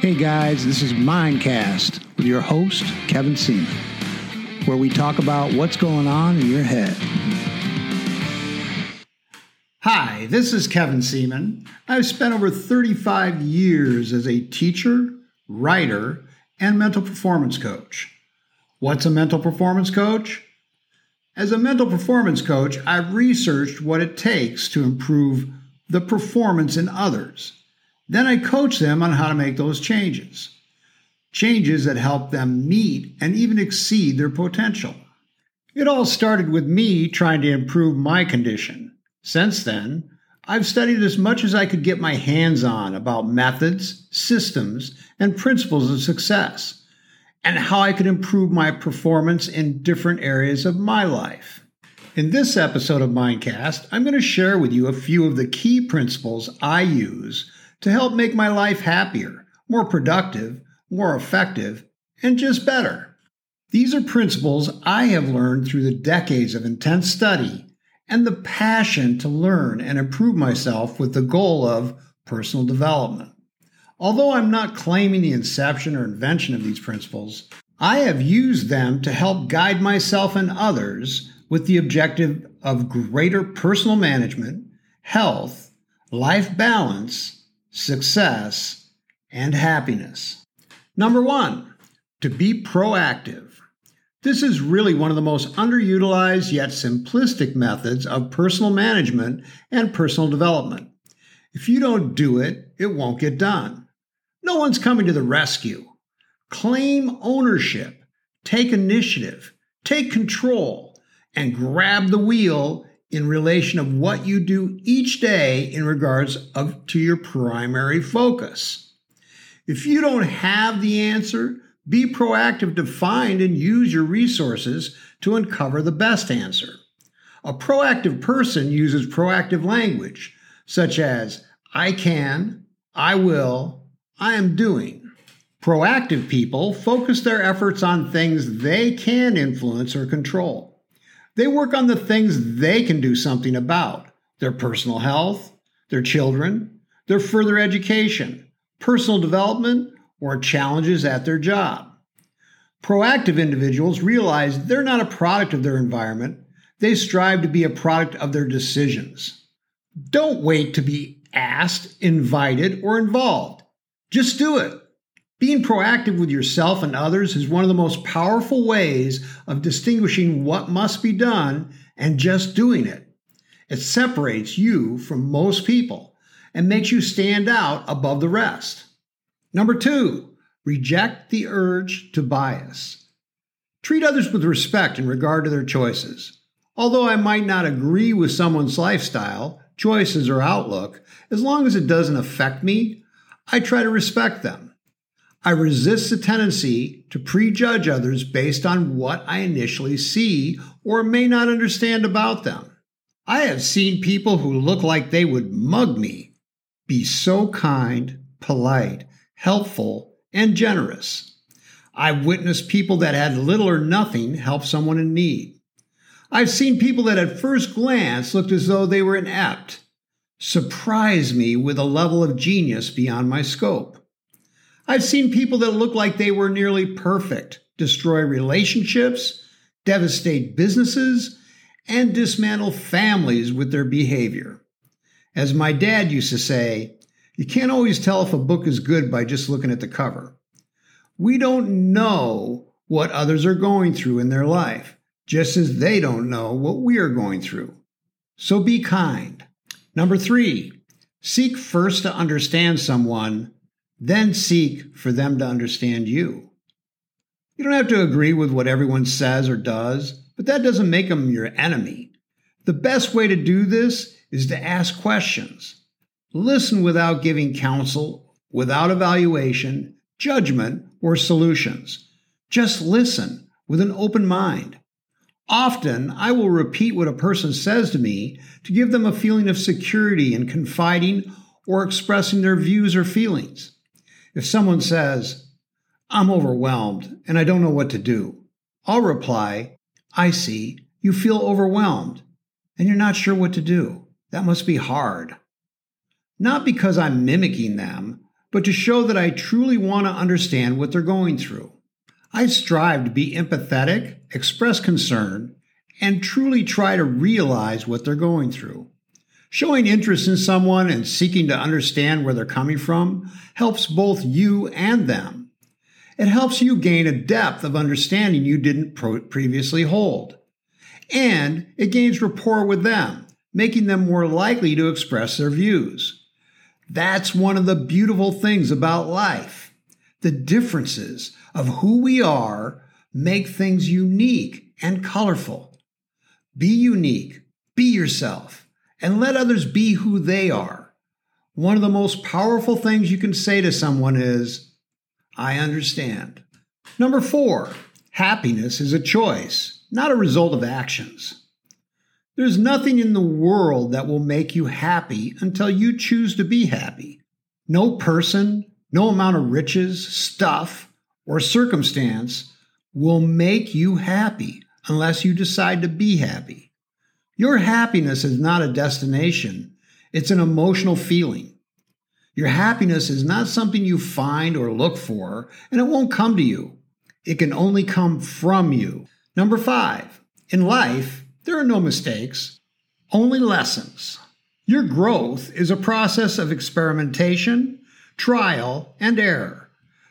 Hey guys, this is Mindcast with your host, Kevin Seaman, where we talk about what's going on in your head. Hi, this is Kevin Seaman. I've spent over 35 years as a teacher, writer, and mental performance coach. What's a mental performance coach? As a mental performance coach, I've researched what it takes to improve the performance in others. Then I coach them on how to make those changes. Changes that help them meet and even exceed their potential. It all started with me trying to improve my condition. Since then, I've studied as much as I could get my hands on about methods, systems, and principles of success and how I could improve my performance in different areas of my life. In this episode of Mindcast, I'm going to share with you a few of the key principles I use to help make my life happier, more productive, more effective, and just better. These are principles I have learned through the decades of intense study and the passion to learn and improve myself with the goal of personal development. Although I'm not claiming the inception or invention of these principles, I have used them to help guide myself and others with the objective of greater personal management, health, life balance, success, and happiness. Number one, to be proactive. This is really one of the most underutilized yet simplistic methods of personal management and personal development. If you don't do it, it won't get done. No one's coming to the rescue. Claim ownership, take initiative, take control, and grab the wheel in relation of what you do each day in regards of, to your primary focus. If you don't have the answer, be proactive to find and use your resources to uncover the best answer. A proactive person uses proactive language, such as I can, I will, I am doing. Proactive people focus their efforts on things they can influence or control. They work on the things they can do something about their personal health, their children, their further education, personal development, or challenges at their job. Proactive individuals realize they're not a product of their environment, they strive to be a product of their decisions. Don't wait to be asked, invited, or involved. Just do it. Being proactive with yourself and others is one of the most powerful ways of distinguishing what must be done and just doing it. It separates you from most people and makes you stand out above the rest. Number two, reject the urge to bias. Treat others with respect in regard to their choices. Although I might not agree with someone's lifestyle, choices, or outlook, as long as it doesn't affect me, I try to respect them. I resist the tendency to prejudge others based on what I initially see or may not understand about them. I have seen people who look like they would mug me be so kind, polite, helpful, and generous. I've witnessed people that had little or nothing help someone in need. I've seen people that at first glance looked as though they were inept, surprise me with a level of genius beyond my scope. I've seen people that look like they were nearly perfect destroy relationships, devastate businesses, and dismantle families with their behavior. As my dad used to say, you can't always tell if a book is good by just looking at the cover. We don't know what others are going through in their life, just as they don't know what we are going through. So be kind. Number three, seek first to understand someone, then seek for them to understand you. You don't have to agree with what everyone says or does, but that doesn't make them your enemy. The best way to do this is to ask questions. Listen without giving counsel, without evaluation, judgment, or solutions. Just listen with an open mind. Often, I will repeat what a person says to me to give them a feeling of security in confiding or expressing their views or feelings. If someone says, I'm overwhelmed and I don't know what to do, I'll reply, I see, you feel overwhelmed and you're not sure what to do. That must be hard. Not because I'm mimicking them, but to show that I truly want to understand what they're going through. I strive to be empathetic, express concern, and truly try to realize what they're going through. Showing interest in someone and seeking to understand where they're coming from helps both you and them. It helps you gain a depth of understanding you didn't previously hold. And it gains rapport with them, making them more likely to express their views. That's one of the beautiful things about life. The differences of who we are make things unique and colorful. Be unique, be yourself, and let others be who they are. One of the most powerful things you can say to someone is, I understand. Number four, happiness is a choice, not a result of actions. There's nothing in the world that will make you happy until you choose to be happy. No person, no amount of riches, stuff, or circumstance will make you happy unless you decide to be happy. Your happiness is not a destination, it's an emotional feeling. Your happiness is not something you find or look for, and it won't come to you. It can only come from you. Number five, in life, there are no mistakes, only lessons. Your growth is a process of experimentation, trial, and error.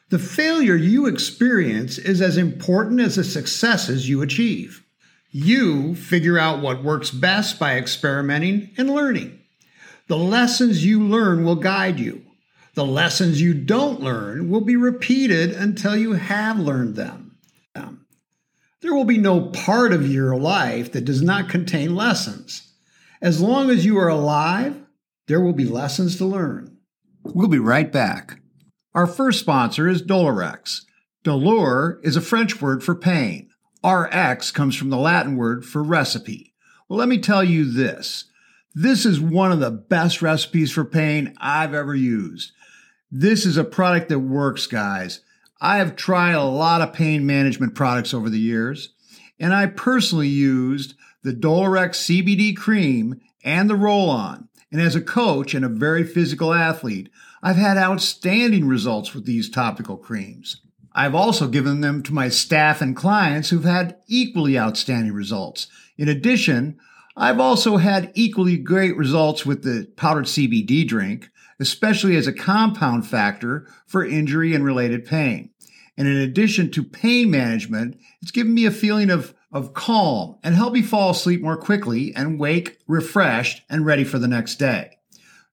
The failure you experience is as important as the successes you achieve. You figure out what works best by experimenting and learning. The lessons you learn will guide you. The lessons you don't learn will be repeated until you have learned them. There will be no part of your life that does not contain lessons. As long as you are alive, there will be lessons to learn. We'll be right back. Our first sponsor is Douleurx. Dolor is a French word for pain. RX comes from the Latin word for recipe. Well, let me tell you this. This is one of the best recipes for pain I've ever used. This is a product that works, guys. I have tried a lot of pain management products over the years, and I personally used the Douleurx CBD cream and the roll on. And as a coach and a very physical athlete, I've had outstanding results with these topical creams. I've also given them to my staff and clients who've had equally outstanding results. In addition, I've also had equally great results with the powdered CBD drink, especially as a compound factor for injury and related pain. And in addition to pain management, it's given me a feeling of of calm and help me fall asleep more quickly and wake refreshed and ready for the next day.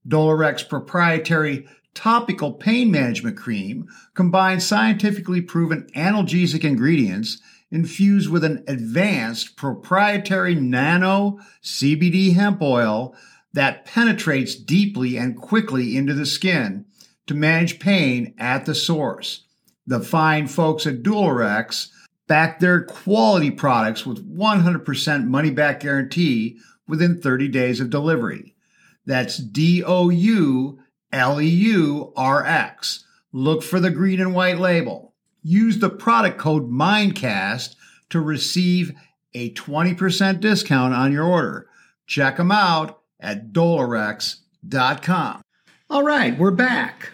Douleurx proprietary topical pain management cream combines scientifically proven analgesic ingredients infused with an advanced proprietary nano CBD hemp oil that penetrates deeply and quickly into the skin to manage pain at the source. The fine folks at Douleurx back their quality products with 100% money back guarantee within 30 days of delivery. That's D O U L E U R X. Look for the green and white label. Use the product code MINDCAST to receive a 20% discount on your order. Check them out at Douleurx.com. All right, we're back.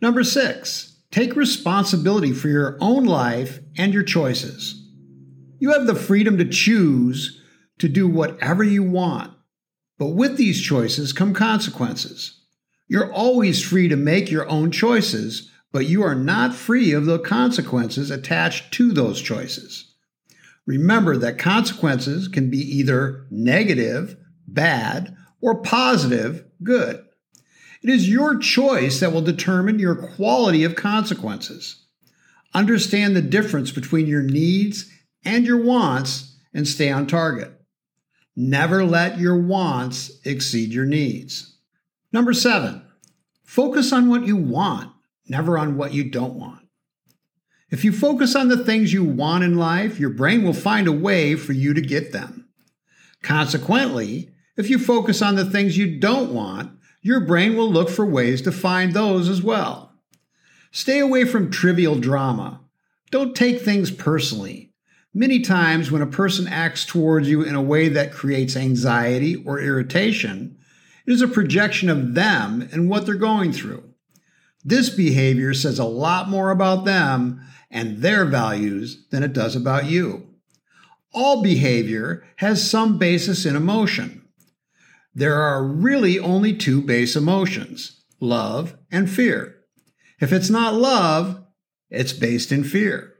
Number six, Take responsibility for your own life and your choices. You have the freedom to choose to do whatever you want, but with these choices come consequences. You're always free to make your own choices, but you are not free of the consequences attached to those choices. Remember that consequences can be either negative, bad, or positive, good. It is your choice that will determine your quality of consequences. Understand the difference between your needs and your wants and stay on target. Never let your wants exceed your needs. Number seven, focus on what you want, never on what you don't want. If you focus on the things you want in life, your brain will find a way for you to get them. Consequently, if you focus on the things you don't want, your brain will look for ways to find those as well. Stay away from trivial drama. Don't take things personally. Many times, when a person acts towards you in a way that creates anxiety or irritation, it is a projection of them and what they're going through. This behavior says a lot more about them and their values than it does about you. All behavior has some basis in emotion. There are really only two base emotions love and fear. If it's not love, it's based in fear.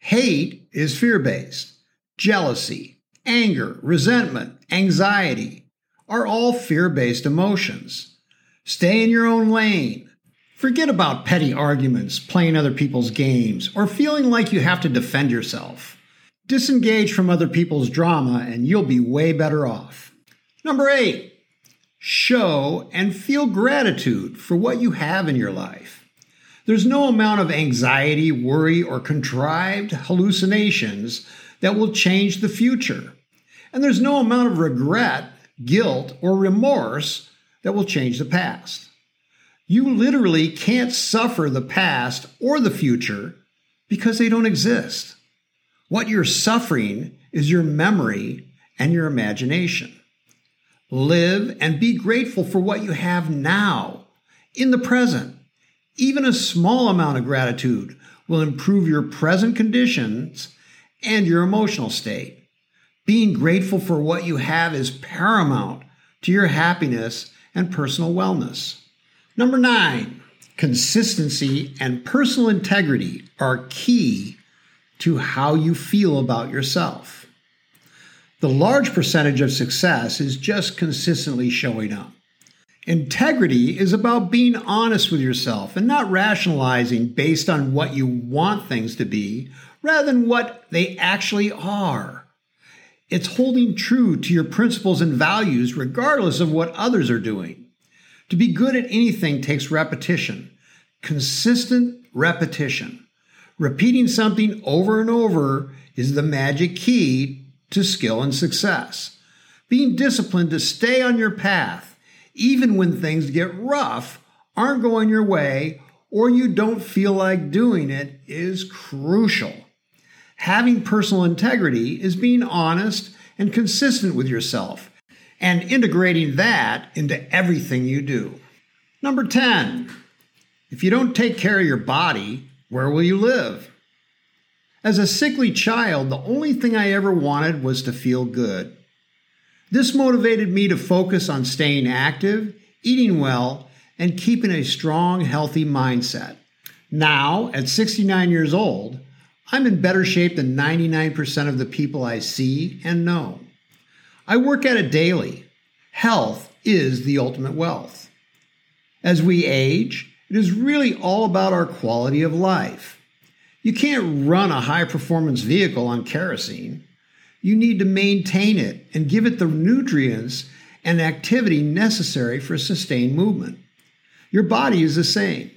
Hate is fear based. Jealousy, anger, resentment, anxiety are all fear based emotions. Stay in your own lane. Forget about petty arguments, playing other people's games, or feeling like you have to defend yourself. Disengage from other people's drama and you'll be way better off. Number eight, show and feel gratitude for what you have in your life. There's no amount of anxiety, worry, or contrived hallucinations that will change the future. And there's no amount of regret, guilt, or remorse that will change the past. You literally can't suffer the past or the future because they don't exist. What you're suffering is your memory and your imagination. Live and be grateful for what you have now, in the present. Even a small amount of gratitude will improve your present conditions and your emotional state. Being grateful for what you have is paramount to your happiness and personal wellness. Number nine, consistency and personal integrity are key to how you feel about yourself. The large percentage of success is just consistently showing up. Integrity is about being honest with yourself and not rationalizing based on what you want things to be rather than what they actually are. It's holding true to your principles and values regardless of what others are doing. To be good at anything takes repetition, consistent repetition. Repeating something over and over is the magic key to skill and success. Being disciplined to stay on your path, even when things get rough, aren't going your way, or you don't feel like doing it, is crucial. Having personal integrity is being honest and consistent with yourself and integrating that into everything you do. Number 10, if you don't take care of your body, where will you live? As a sickly child, the only thing I ever wanted was to feel good. This motivated me to focus on staying active, eating well, and keeping a strong, healthy mindset. Now, at 69 years old, I'm in better shape than 99% of the people I see and know. I work at it daily. Health is the ultimate wealth. As we age, it is really all about our quality of life. You can't run a high performance vehicle on kerosene. You need to maintain it and give it the nutrients and activity necessary for sustained movement. Your body is the same.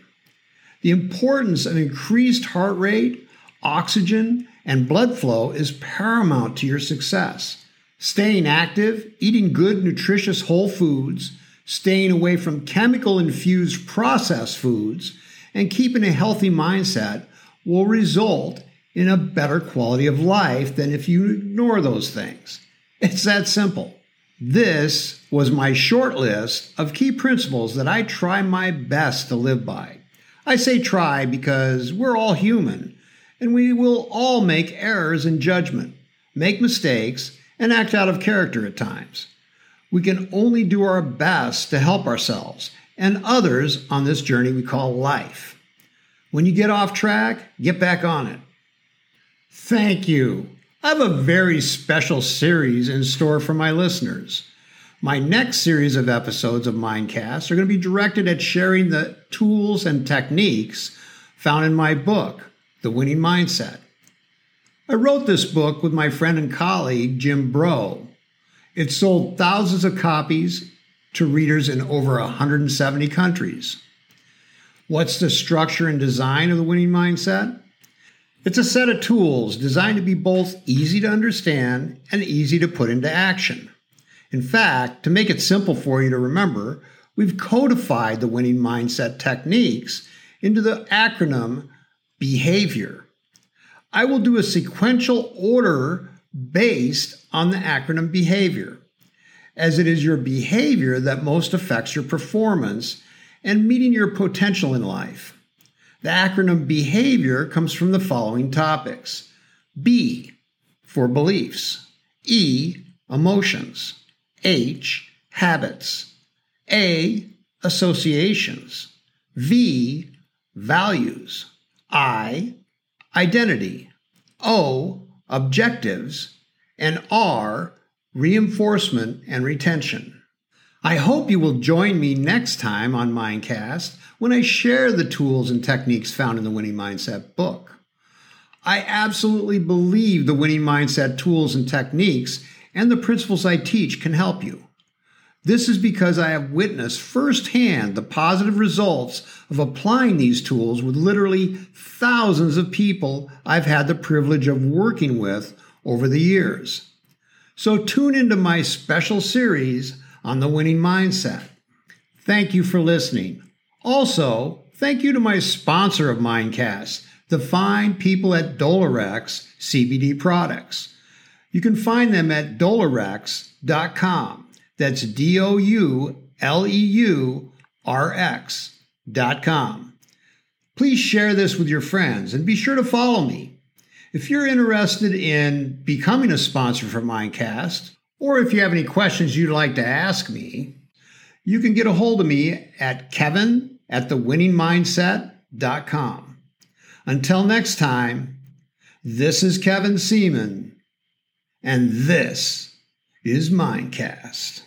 The importance of increased heart rate oxygen, and blood flow is paramount to your success. Staying active, eating good, nutritious whole foods, staying away from chemical infused processed foods, and keeping a healthy mindset will result in a better quality of life than if you ignore those things. It's that simple. This was my short list of key principles that I try my best to live by. I say try because we're all human and we will all make errors in judgment, make mistakes, and act out of character at times. We can only do our best to help ourselves and others on this journey we call life. When you get off track, get back on it. Thank you. I have a very special series in store for my listeners. My next series of episodes of Mindcast are going to be directed at sharing the tools and techniques found in my book, the Winning Mindset. I wrote this book with my friend and colleague, Jim Brault. It sold thousands of copies to readers in over 170 countries. What's the structure and design of the winning mindset? It's a set of tools designed to be both easy to understand and easy to put into action. In fact, to make it simple for you to remember, we've codified the winning mindset techniques into the acronym behavior. I will do a sequential order based on the acronym behavior, as it is your behavior that most affects your performance and meeting your potential in life. The acronym behavior comes from the following topics. B for beliefs, E, emotions, H, habits, A, associations, V, values, I, identity, O, objectives, and R, reinforcement and retention. I hope you will join me next time on Mindcast when I share the tools and techniques found in the Winning Mindset book. I absolutely believe the winning mindset tools and techniques and the principles I teach can help you. This is because I have witnessed firsthand the positive results of applying these tools with literally thousands of people I've had the privilege of working with over the years. So tune into my special series on the winning mindset. Thank you for listening. Also, thank you to my sponsor of Mindcast, the fine people at Douleurx CBD products. You can find them at douleurx.com. That's D O U L E U R X dot com. Please share this with your friends and be sure to follow me. If you're interested in becoming a sponsor for Mindcast, or if you have any questions you'd like to ask me, you can get a hold of me at kevin at thewinningmindset.com. Until next time, this is Kevin Seaman, and this is Mindcast.